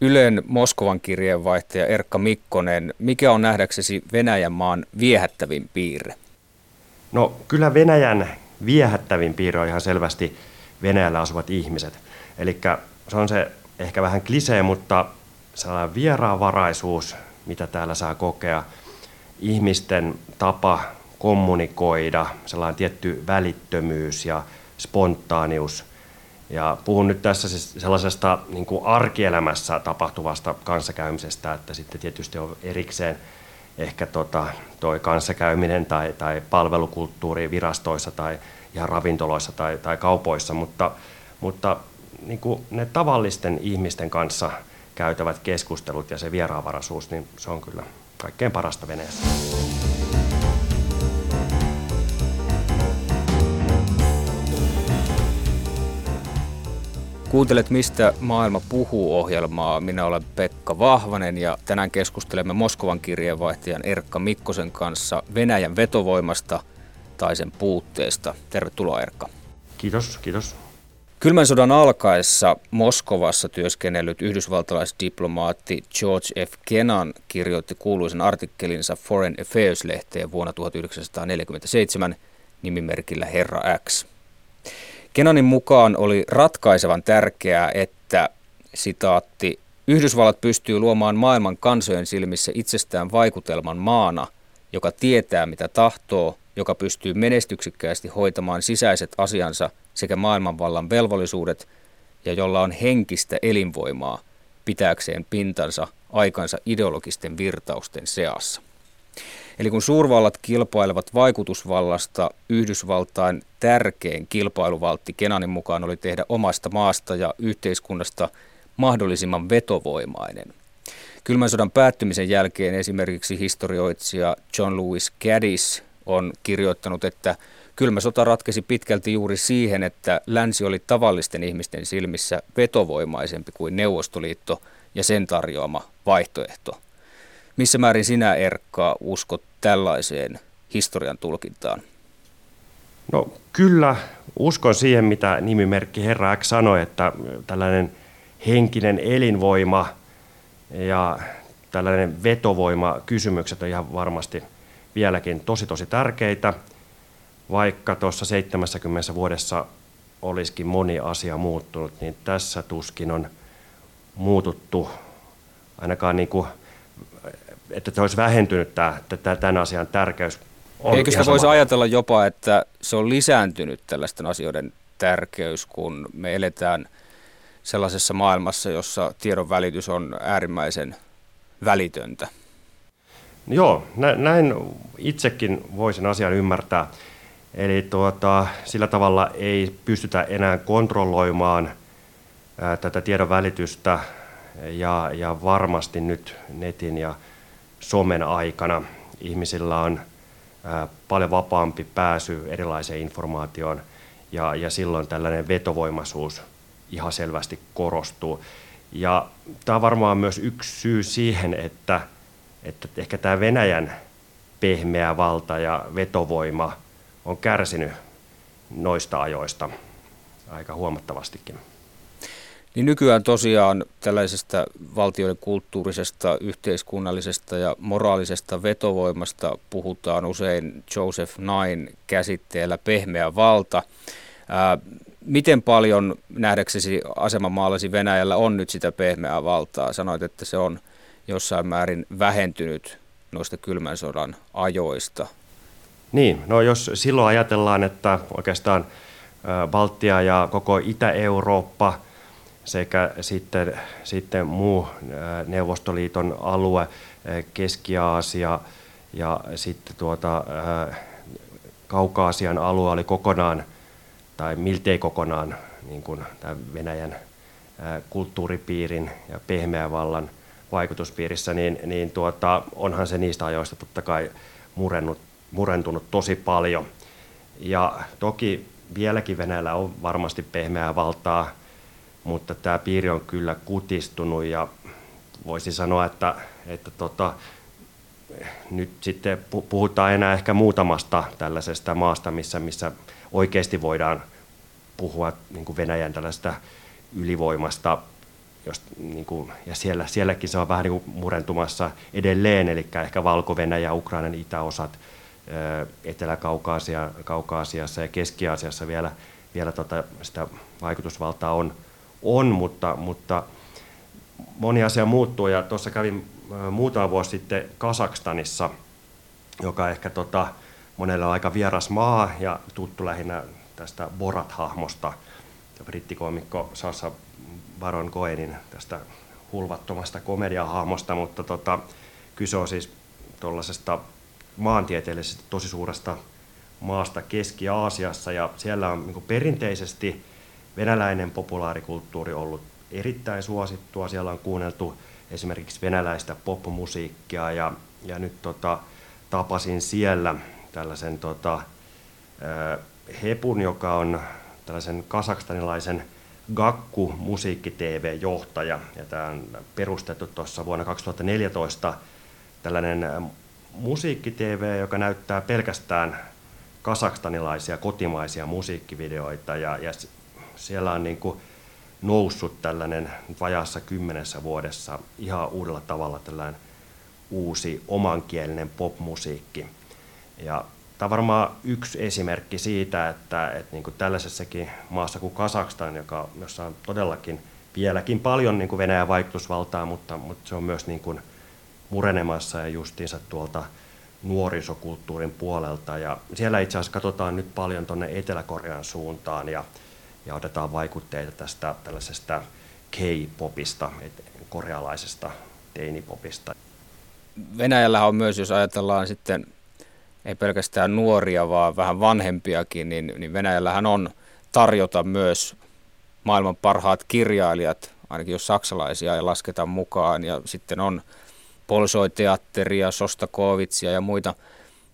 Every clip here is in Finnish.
Ylen Moskovan kirjeenvaihtaja Erkka Mikkonen, mikä on nähdäksesi Venäjän maan viehättävin piirre? No kyllä Venäjän viehättävin piirre on ihan selvästi Venäjällä asuvat ihmiset. Eli se on se ehkä vähän klisee, mutta sellainen vieraanvaraisuus, mitä täällä saa kokea, ihmisten tapa kommunikoida, sellainen tietty välittömyys ja spontaanius. Ja puhun nyt tässä siis sellaisesta niin kuin arkielämässä tapahtuvasta kanssakäymisestä, että sitten tietysti on erikseen ehkä tota, kanssakäyminen tai, tai palvelukulttuuri virastoissa tai ihan ravintoloissa tai, tai kaupoissa, mutta, mutta niin kuin ne tavallisten ihmisten kanssa käytävät keskustelut ja se vieraanvaraisuus, niin se on kyllä kaikkein parasta veneessä. Kuuntelet Mistä maailma puhuu ohjelmaa. Minä olen Pekka Vahvanen ja tänään keskustelemme Moskovan kirjeenvaihtajan Erkka Mikkosen kanssa Venäjän vetovoimasta tai sen puutteesta. Tervetuloa Erkka. Kiitos, kiitos. Kylmän sodan alkaessa Moskovassa työskennellyt yhdysvaltalaisdiplomaatti George F. Kennan kirjoitti kuuluisen artikkelinsa Foreign Affairs-lehteen vuonna 1947 nimimerkillä Herra X. Kenanin mukaan oli ratkaisevan tärkeää, että sitaatti, Yhdysvallat pystyy luomaan maailman kansojen silmissä itsestään vaikutelman maana, joka tietää mitä tahtoo, joka pystyy menestyksekkäästi hoitamaan sisäiset asiansa sekä maailmanvallan velvollisuudet ja jolla on henkistä elinvoimaa pitääkseen pintansa aikansa ideologisten virtausten seassa. Eli kun suurvallat kilpailevat vaikutusvallasta, Yhdysvaltain tärkein kilpailuvaltti Kenanin mukaan oli tehdä omasta maasta ja yhteiskunnasta mahdollisimman vetovoimainen. Kylmän sodan päättymisen jälkeen esimerkiksi historioitsija John Lewis Gaddis on kirjoittanut, että kylmä sota ratkesi pitkälti juuri siihen, että länsi oli tavallisten ihmisten silmissä vetovoimaisempi kuin Neuvostoliitto ja sen tarjoama vaihtoehto. Missä määrin sinä, Erkka, uskot tällaiseen historian tulkintaan? No kyllä, uskon siihen, mitä nimimerkki Herra X sanoi, että tällainen henkinen elinvoima ja tällainen vetovoima kysymykset on ihan varmasti vieläkin tosi tosi tärkeitä, vaikka tuossa 70 vuodessa olisikin moni asia muuttunut, niin tässä tuskin on muututtu ainakaan niin kuin että se olisi vähentynyt tämä, tämä, tämän asian tärkeys. On Eikö sitä voisi ajatella jopa, että se on lisääntynyt tällaisten asioiden tärkeys, kun me eletään sellaisessa maailmassa, jossa tiedon välitys on äärimmäisen välitöntä? Joo, näin itsekin voisin asian ymmärtää. Eli tuota, sillä tavalla ei pystytä enää kontrolloimaan tätä tiedon välitystä ja, ja varmasti nyt netin ja somen aikana ihmisillä on paljon vapaampi pääsy erilaiseen informaatioon ja, ja silloin tällainen vetovoimaisuus ihan selvästi korostuu. Ja tämä on varmaan myös yksi syy siihen, että, että ehkä tämä Venäjän pehmeä valta ja vetovoima on kärsinyt noista ajoista aika huomattavastikin. Niin nykyään tosiaan tällaisesta valtioiden kulttuurisesta, yhteiskunnallisesta ja moraalisesta vetovoimasta puhutaan usein Joseph Nain käsitteellä pehmeä valta. Ää, miten paljon nähdäksesi asemamaallasi Venäjällä on nyt sitä pehmeää valtaa? Sanoit, että se on jossain määrin vähentynyt noista kylmän sodan ajoista. Niin, no jos silloin ajatellaan, että oikeastaan Baltia ja koko Itä-Eurooppa – sekä sitten, sitten muu Neuvostoliiton alue, Keski-Aasia ja sitten tuota, Kaukaasian alue oli kokonaan tai miltei kokonaan niin kuin tämän Venäjän kulttuuripiirin ja pehmeän vallan vaikutuspiirissä, niin, niin tuota, onhan se niistä ajoista totta kai murennut, murentunut tosi paljon. Ja toki vieläkin Venäjällä on varmasti pehmeää valtaa mutta tämä piiri on kyllä kutistunut ja voisi sanoa, että, että tota, nyt sitten puhutaan enää ehkä muutamasta tällaisesta maasta, missä, missä oikeasti voidaan puhua niin kuin Venäjän tällaista ylivoimasta jos, niin kuin, ja siellä, sielläkin se on vähän niin kuin murentumassa edelleen, eli ehkä Valko-Venäjä, Ukrainan itäosat, Etelä-Kaukaasiassa ja Keski-Aasiassa vielä, vielä tota, sitä vaikutusvaltaa on, on mutta, mutta moni asia muuttuu. Ja tuossa kävin muutama vuosi sitten Kasakstanissa, joka ehkä tota, monelle on aika vieras maa ja tuttu lähinnä tästä Borat-hahmosta, brittikomikko Sassa Baron Cohenin tästä hulvattomasta komediahahmosta, mutta tota, kyse on siis tuollaisesta maantieteellisesti tosi suuresta maasta Keski-Aasiassa ja siellä on niin perinteisesti venäläinen populaarikulttuuri ollut erittäin suosittua. Siellä on kuunneltu esimerkiksi venäläistä popmusiikkia ja, ja nyt tota, tapasin siellä tällaisen tota, Hepun, joka on tällaisen kasakstanilaisen Gakku musiikki TV-johtaja. Ja tämä on perustettu tuossa vuonna 2014 tällainen musiikki TV, joka näyttää pelkästään kasakstanilaisia kotimaisia musiikkivideoita ja, ja siellä on niin kuin noussut tällainen vajassa kymmenessä vuodessa ihan uudella tavalla tällainen uusi omankielinen popmusiikki. Ja tämä on varmaan yksi esimerkki siitä, että, että niin kuin tällaisessakin maassa kuin Kazakstan, joka, jossa on todellakin vieläkin paljon niin kuin Venäjän vaikutusvaltaa, mutta, mutta se on myös niin kuin murenemassa ja justiinsa tuolta nuorisokulttuurin puolelta. Ja siellä itse asiassa katsotaan nyt paljon tuonne Etelä-Korean suuntaan ja, ja otetaan vaikutteita tästä tällaisesta K-popista, korealaisesta teinipopista. Venäjällä on myös, jos ajatellaan sitten ei pelkästään nuoria, vaan vähän vanhempiakin, niin, niin Venäjällähän on tarjota myös maailman parhaat kirjailijat, ainakin jos saksalaisia ei lasketa mukaan, ja sitten on Polsoi-teatteria, Sostakovitsia ja muita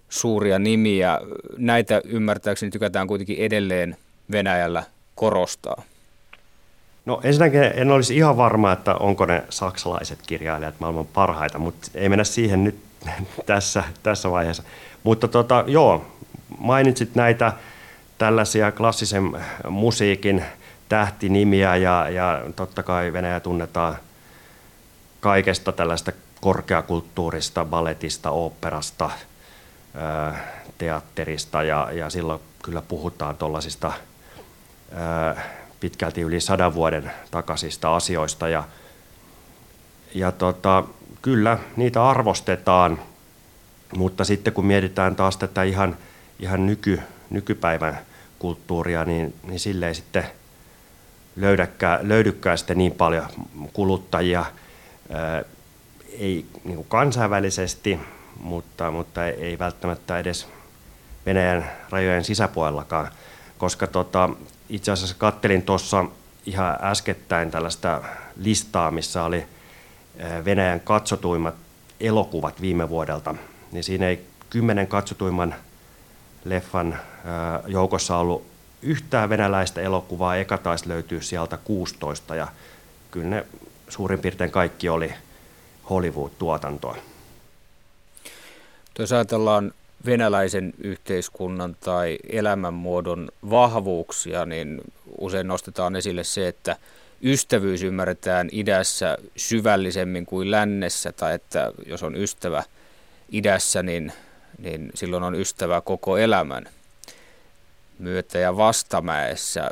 suuria nimiä. Näitä ymmärtääkseni tykätään kuitenkin edelleen Venäjällä korostaa. No ensinnäkin en olisi ihan varma, että onko ne saksalaiset kirjailijat maailman parhaita, mutta ei mennä siihen nyt tässä, tässä vaiheessa. Mutta tota, joo, mainitsit näitä tällaisia klassisen musiikin tähtinimiä ja, ja totta kai Venäjä tunnetaan kaikesta tällaista korkeakulttuurista, balletista, oopperasta, teatterista ja, ja silloin kyllä puhutaan tuollaisista pitkälti yli sadan vuoden takaisista asioista. Ja, ja tota, kyllä niitä arvostetaan, mutta sitten kun mietitään taas tätä ihan, ihan nyky, nykypäivän kulttuuria, niin, niin sille ei sitten löydäkään, löydykään sitten niin paljon kuluttajia, ei niin kuin kansainvälisesti, mutta, mutta ei välttämättä edes Venäjän rajojen sisäpuolellakaan, koska tota, itse asiassa kattelin tuossa ihan äskettäin tällaista listaa, missä oli Venäjän katsotuimmat elokuvat viime vuodelta, niin siinä ei kymmenen katsotuimman leffan joukossa ollut yhtään venäläistä elokuvaa, eka taisi löytyy sieltä 16 ja kyllä ne suurin piirtein kaikki oli Hollywood-tuotantoa. Jos ajatellaan venäläisen yhteiskunnan tai elämänmuodon vahvuuksia, niin usein nostetaan esille se, että ystävyys ymmärretään idässä syvällisemmin kuin lännessä, tai että jos on ystävä idässä, niin, niin silloin on ystävä koko elämän myötä ja vastamäessä.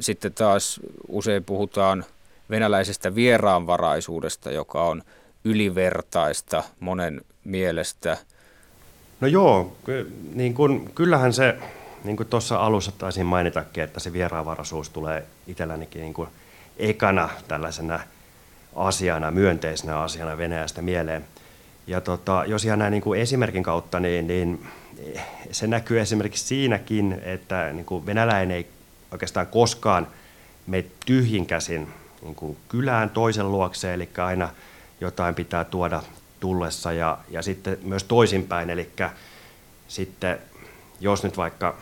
Sitten taas usein puhutaan venäläisestä vieraanvaraisuudesta, joka on ylivertaista monen mielestä. No joo, niin kun, kyllähän se, niin kuin tuossa alussa taisin mainitakin, että se vieraanvaraisuus tulee itsellänikin niin kuin ekana tällaisena asiana, myönteisenä asiana Venäjästä mieleen. Ja tota, jos ihan näin niin kuin esimerkin kautta, niin, niin se näkyy esimerkiksi siinäkin, että niin kuin venäläinen ei oikeastaan koskaan mene tyhjin käsin niin kuin kylään toisen luokse, eli aina jotain pitää tuoda tullessa ja, ja sitten myös toisinpäin, eli sitten jos nyt vaikka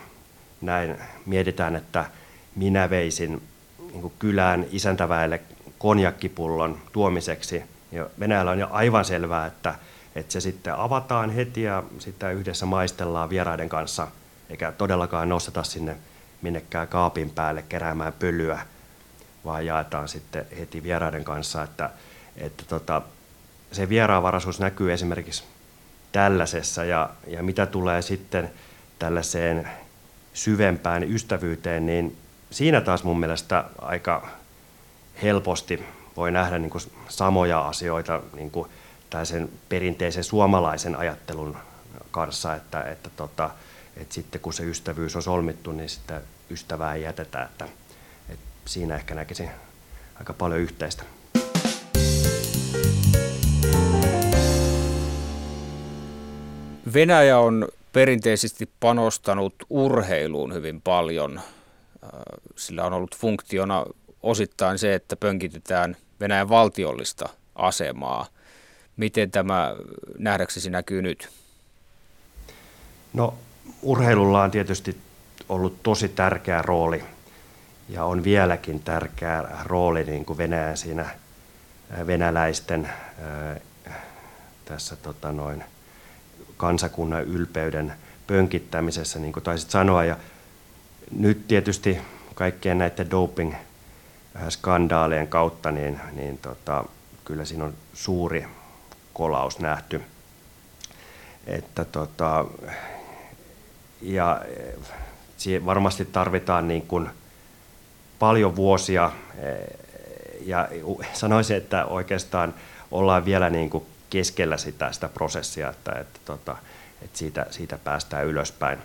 näin mietitään, että minä veisin niin kylään isäntäväelle konjakkipullon tuomiseksi, niin Venäjällä on jo aivan selvää, että, että se sitten avataan heti ja sitten yhdessä maistellaan vieraiden kanssa, eikä todellakaan nosteta sinne minnekään kaapin päälle keräämään pölyä, vaan jaetaan sitten heti vieraiden kanssa, että, että tota, se vieraanvaraisuus näkyy esimerkiksi tällaisessa ja, ja mitä tulee sitten tällaiseen syvempään ystävyyteen, niin siinä taas mun mielestä aika helposti voi nähdä niin kuin samoja asioita niin kuin sen perinteisen suomalaisen ajattelun kanssa, että, että, tota, että sitten kun se ystävyys on solmittu, niin sitä ystävää ei jätetä, että, että siinä ehkä näkisin aika paljon yhteistä. Venäjä on perinteisesti panostanut urheiluun hyvin paljon. Äh, sillä on ollut funktiona osittain se, että pönkitetään Venäjän valtiollista asemaa. Miten tämä nähdäksesi näkyy nyt? No urheilulla on tietysti ollut tosi tärkeä rooli ja on vieläkin tärkeä rooli niin kuin Venäjän siinä äh, venäläisten äh, tässä tota noin, kansakunnan ylpeyden pönkittämisessä, niin kuin taisit sanoa. Ja nyt tietysti kaikkien näiden doping-skandaalien kautta, niin, niin tota, kyllä siinä on suuri kolaus nähty. Että tota, ja varmasti tarvitaan niin kuin paljon vuosia ja sanoisin, että oikeastaan ollaan vielä niin kuin keskellä sitä, sitä prosessia, että, että, tota, että siitä, siitä päästään ylöspäin.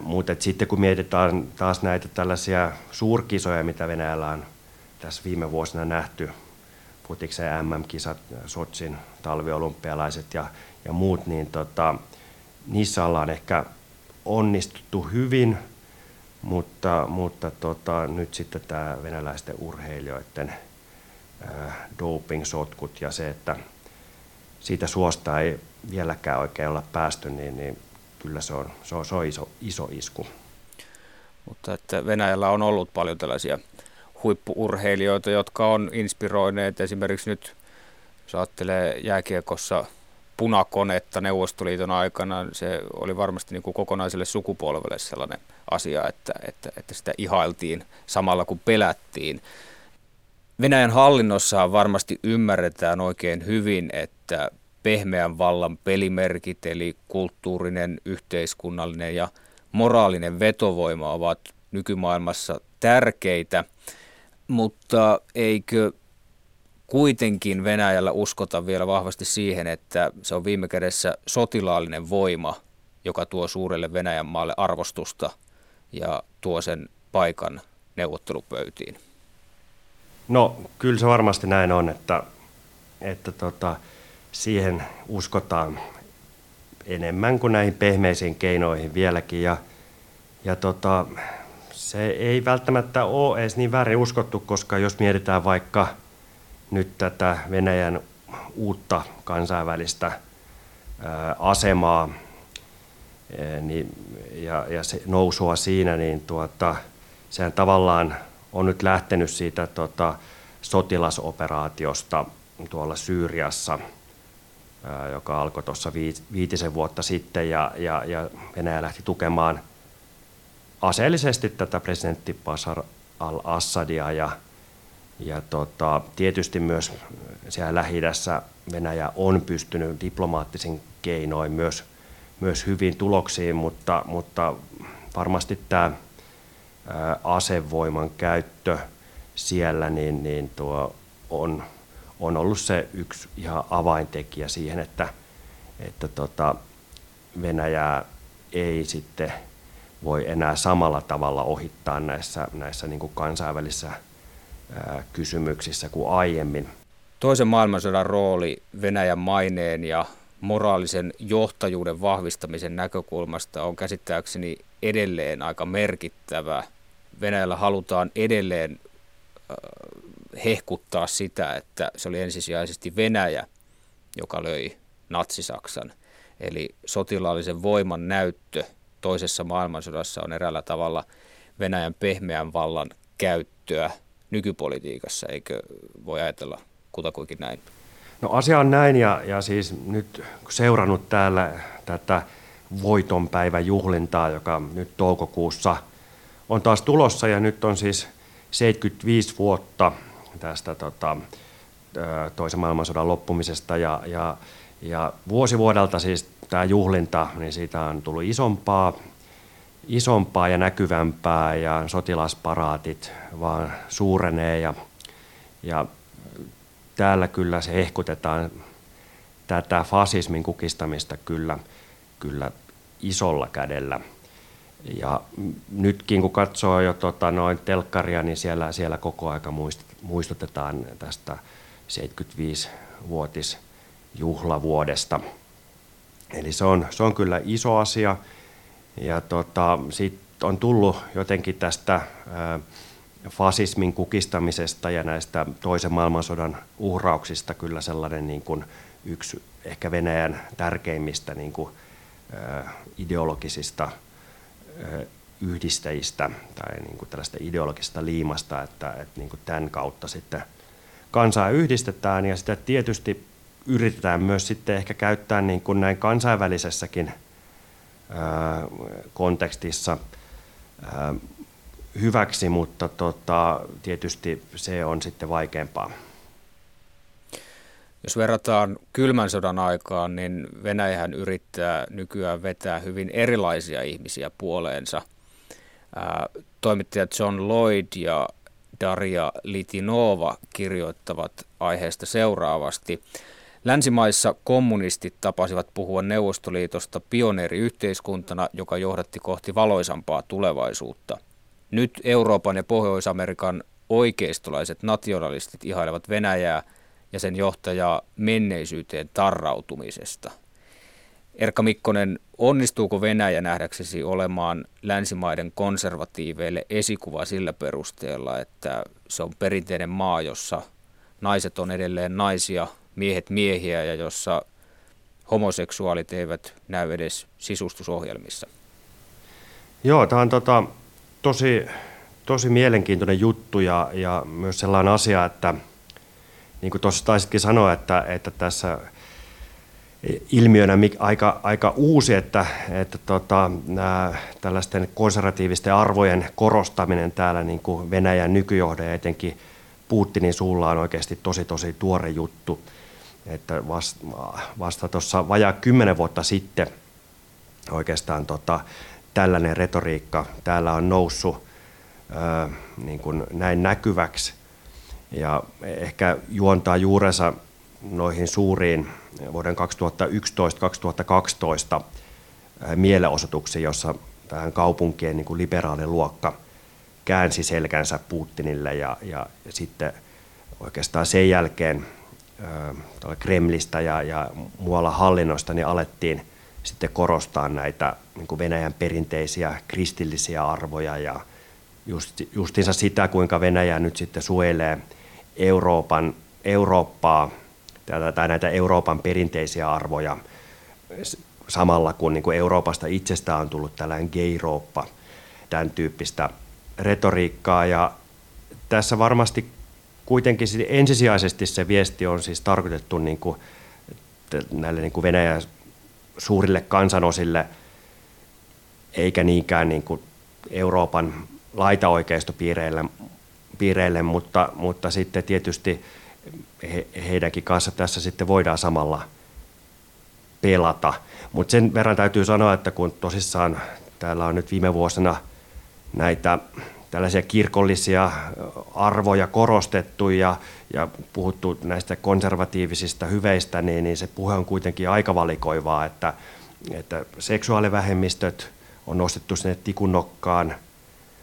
Mutta sitten kun mietitään taas näitä tällaisia suurkisoja, mitä Venäjällä on tässä viime vuosina nähty, futikseen MM-kisat, Sotsin talviolympialaiset ja, ja muut, niin tota, niissä ollaan ehkä onnistuttu hyvin, mutta, mutta tota, nyt sitten tämä venäläisten urheilijoiden doping-sotkut ja se, että siitä suosta ei vieläkään oikein olla päästy, niin, niin kyllä se on, se on, se on iso, iso isku. Mutta että Venäjällä on ollut paljon tällaisia huippuurheilijoita, jotka on inspiroineet esimerkiksi nyt, jos ajattelee jääkiekossa punakonetta Neuvostoliiton aikana, se oli varmasti niin kuin kokonaiselle sukupolvelle sellainen asia, että, että, että sitä ihailtiin samalla kun pelättiin. Venäjän hallinnossa varmasti ymmärretään oikein hyvin, että pehmeän vallan pelimerkit, eli kulttuurinen, yhteiskunnallinen ja moraalinen vetovoima ovat nykymaailmassa tärkeitä, mutta eikö kuitenkin Venäjällä uskota vielä vahvasti siihen, että se on viime kädessä sotilaallinen voima, joka tuo suurelle Venäjän maalle arvostusta ja tuo sen paikan neuvottelupöytiin? No kyllä se varmasti näin on, että, että tota, siihen uskotaan enemmän kuin näihin pehmeisiin keinoihin vieläkin. Ja, ja tota, se ei välttämättä ole edes niin väärin uskottu, koska jos mietitään vaikka nyt tätä Venäjän uutta kansainvälistä ää, asemaa ää, niin, ja, ja se nousua siinä, niin tuota, sehän tavallaan on nyt lähtenyt siitä tota, sotilasoperaatiosta tuolla Syyriassa, joka alkoi tuossa viitisen vuotta sitten, ja, ja, ja Venäjä lähti tukemaan aseellisesti tätä presidentti Bashar al-Assadia, ja, ja tota, tietysti myös siellä lähi Venäjä on pystynyt diplomaattisin keinoin myös, myös hyvin tuloksiin, mutta, mutta varmasti tämä asevoiman käyttö siellä, niin, niin tuo on, on ollut se yksi ihan avaintekijä siihen, että, että tota Venäjää ei sitten voi enää samalla tavalla ohittaa näissä, näissä niin kuin kansainvälisissä kysymyksissä kuin aiemmin. Toisen maailmansodan rooli Venäjän maineen ja moraalisen johtajuuden vahvistamisen näkökulmasta on käsittääkseni edelleen aika merkittävä Venäjällä halutaan edelleen hehkuttaa sitä, että se oli ensisijaisesti Venäjä, joka löi natsisaksan. Eli sotilaallisen voiman näyttö toisessa maailmansodassa on eräällä tavalla Venäjän pehmeän vallan käyttöä nykypolitiikassa, eikö voi ajatella kutakuinkin näin? No asia on näin ja, ja siis nyt seurannut täällä tätä voitonpäivän juhlintaa, joka nyt toukokuussa – on taas tulossa ja nyt on siis 75 vuotta tästä tota, toisen maailmansodan loppumisesta ja, ja, ja vuosi vuodelta siis tämä juhlinta, niin siitä on tullut isompaa, isompaa ja näkyvämpää ja sotilasparaatit vaan suurenee ja, ja täällä kyllä se hehkutetaan tätä fasismin kukistamista kyllä, kyllä isolla kädellä. Ja nytkin kun katsoo jo tota, noin telkkaria, niin siellä, siellä koko aika muistutetaan tästä 75-vuotisjuhlavuodesta. Eli se on, se on kyllä iso asia. Ja tota, sitten on tullut jotenkin tästä fasismin kukistamisesta ja näistä toisen maailmansodan uhrauksista kyllä sellainen niin kuin yksi ehkä Venäjän tärkeimmistä niin kuin, ideologisista yhdistäjistä tai niin kuin tällaista ideologisesta liimasta, että, että niin kuin tämän kautta sitten kansaa yhdistetään ja sitä tietysti yritetään myös sitten ehkä käyttää niin kuin näin kansainvälisessäkin kontekstissa hyväksi, mutta tota, tietysti se on sitten vaikeampaa. Jos verrataan kylmän sodan aikaan, niin Venäjähän yrittää nykyään vetää hyvin erilaisia ihmisiä puoleensa. toimittajat John Lloyd ja Daria Litinova kirjoittavat aiheesta seuraavasti. Länsimaissa kommunistit tapasivat puhua Neuvostoliitosta pioneeriyhteiskuntana, joka johdatti kohti valoisampaa tulevaisuutta. Nyt Euroopan ja Pohjois-Amerikan oikeistolaiset nationalistit ihailevat Venäjää ja sen johtajaa menneisyyteen tarrautumisesta. Erkka Mikkonen, onnistuuko Venäjä nähdäksesi olemaan länsimaiden konservatiiveille esikuva sillä perusteella, että se on perinteinen maa, jossa naiset on edelleen naisia, miehet miehiä ja jossa homoseksuaalit eivät näy edes sisustusohjelmissa? Joo, tämä on tota, tosi, tosi mielenkiintoinen juttu ja, ja myös sellainen asia, että niin kuin tuossa taisitkin sanoa, että, että tässä ilmiönä aika, aika uusi, että, että tota, nämä tällaisten konservatiivisten arvojen korostaminen täällä niin kuin Venäjän nykyjohde ja etenkin Putinin suulla on oikeasti tosi tosi tuore juttu. Että vasta tuossa vajaa kymmenen vuotta sitten oikeastaan tota, tällainen retoriikka täällä on noussut ää, niin kuin näin näkyväksi ja ehkä juontaa juurensa noihin suuriin vuoden 2011-2012 mielenosoituksiin, jossa tähän kaupunkien niin kuin liberaali luokka käänsi selkänsä Putinille ja, ja sitten oikeastaan sen jälkeen Kremlistä ja, ja muualla hallinnosta niin alettiin sitten korostaa näitä niin kuin Venäjän perinteisiä kristillisiä arvoja ja just, justiinsa sitä, kuinka Venäjä nyt sitten suojelee Euroopan, Eurooppaa tai näitä Euroopan perinteisiä arvoja samalla kun, niin kuin Euroopasta itsestään on tullut tällainen geirooppa, tämän tyyppistä retoriikkaa. Ja tässä varmasti kuitenkin ensisijaisesti se viesti on siis tarkoitettu niin kuin näille niin kuin Venäjän suurille kansanosille, eikä niinkään niin kuin Euroopan laitaoikeistopiireille, piireille, mutta, mutta sitten tietysti he, heidänkin kanssa tässä sitten voidaan samalla pelata. Mutta sen verran täytyy sanoa, että kun tosissaan täällä on nyt viime vuosina näitä tällaisia kirkollisia arvoja korostettu ja, ja puhuttu näistä konservatiivisista hyveistä, niin, niin se puhe on kuitenkin aika valikoivaa, että, että seksuaalivähemmistöt on nostettu sinne tikunnokkaan,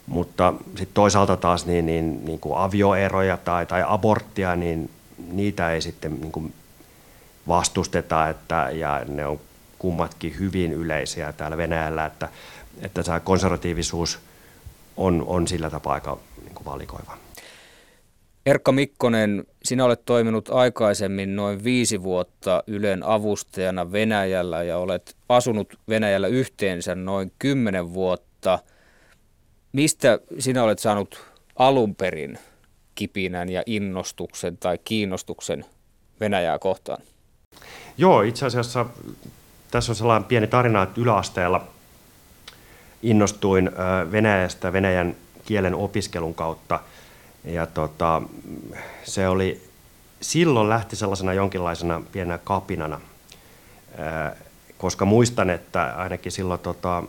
mutta sitten toisaalta taas niin, niin, niin kuin avioeroja tai, tai aborttia, niin niitä ei sitten niin kuin vastusteta, että, ja ne on kummatkin hyvin yleisiä täällä Venäjällä, että, että tämä konservatiivisuus – on, on sillä tapaa aika niin kuin valikoiva. Erkka Mikkonen, sinä olet toiminut aikaisemmin noin viisi vuotta Ylen avustajana Venäjällä ja olet asunut Venäjällä yhteensä noin kymmenen vuotta. Mistä sinä olet saanut alun perin kipinän ja innostuksen tai kiinnostuksen Venäjää kohtaan? Joo, itse asiassa tässä on sellainen pieni tarina, että yläasteella innostuin Venäjästä Venäjän kielen opiskelun kautta Ja tota, se oli, silloin lähti sellaisena jonkinlaisena pienenä kapinana, koska muistan, että ainakin silloin tota,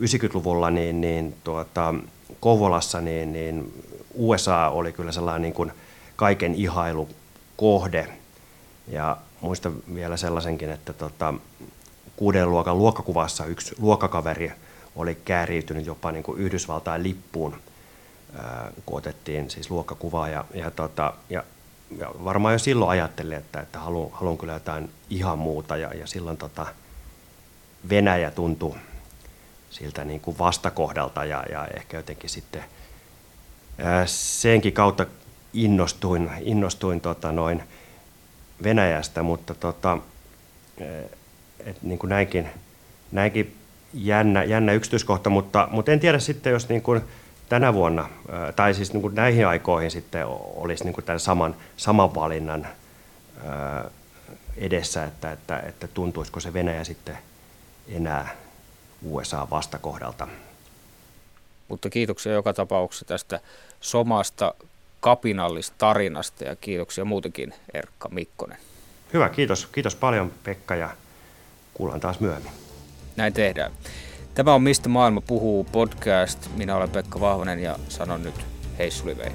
90-luvulla niin, niin tuota, Kouvolassa niin, niin USA oli kyllä sellainen niin kuin kaiken ihailu kohde. Ja muistan vielä sellaisenkin, että tota, kuuden luokan luokkakuvassa yksi luokkakaveri oli kääriytynyt jopa niin kuin Yhdysvaltain lippuun, kun otettiin siis luokkakuvaa. Ja, ja, tota, ja, ja varmaan jo silloin ajattelin, että, että haluan, haluan kyllä jotain ihan muuta. Ja, ja silloin tota, Venäjä tuntui siltä niin kuin vastakohdalta ja, ja ehkä jotenkin sitten ää, senkin kautta innostuin, innostuin tota noin Venäjästä, mutta tota, et niin kuin näinkin, näinkin jännä, jännä yksityiskohta, mutta, mutta en tiedä sitten, jos niin kuin tänä vuonna, tai siis niin kuin näihin aikoihin sitten olisi niin kuin tämän saman, saman valinnan edessä, että, että, että tuntuisiko se Venäjä sitten enää USA vastakohdalta. Mutta kiitoksia joka tapauksessa tästä somasta kapinallista tarinasta ja kiitoksia muutenkin Erkka Mikkonen. Hyvä, kiitos. Kiitos paljon Pekka ja kuullaan taas myöhemmin. Näin tehdään. Tämä on Mistä maailma puhuu podcast. Minä olen Pekka Vahvanen ja sanon nyt hei sulivei.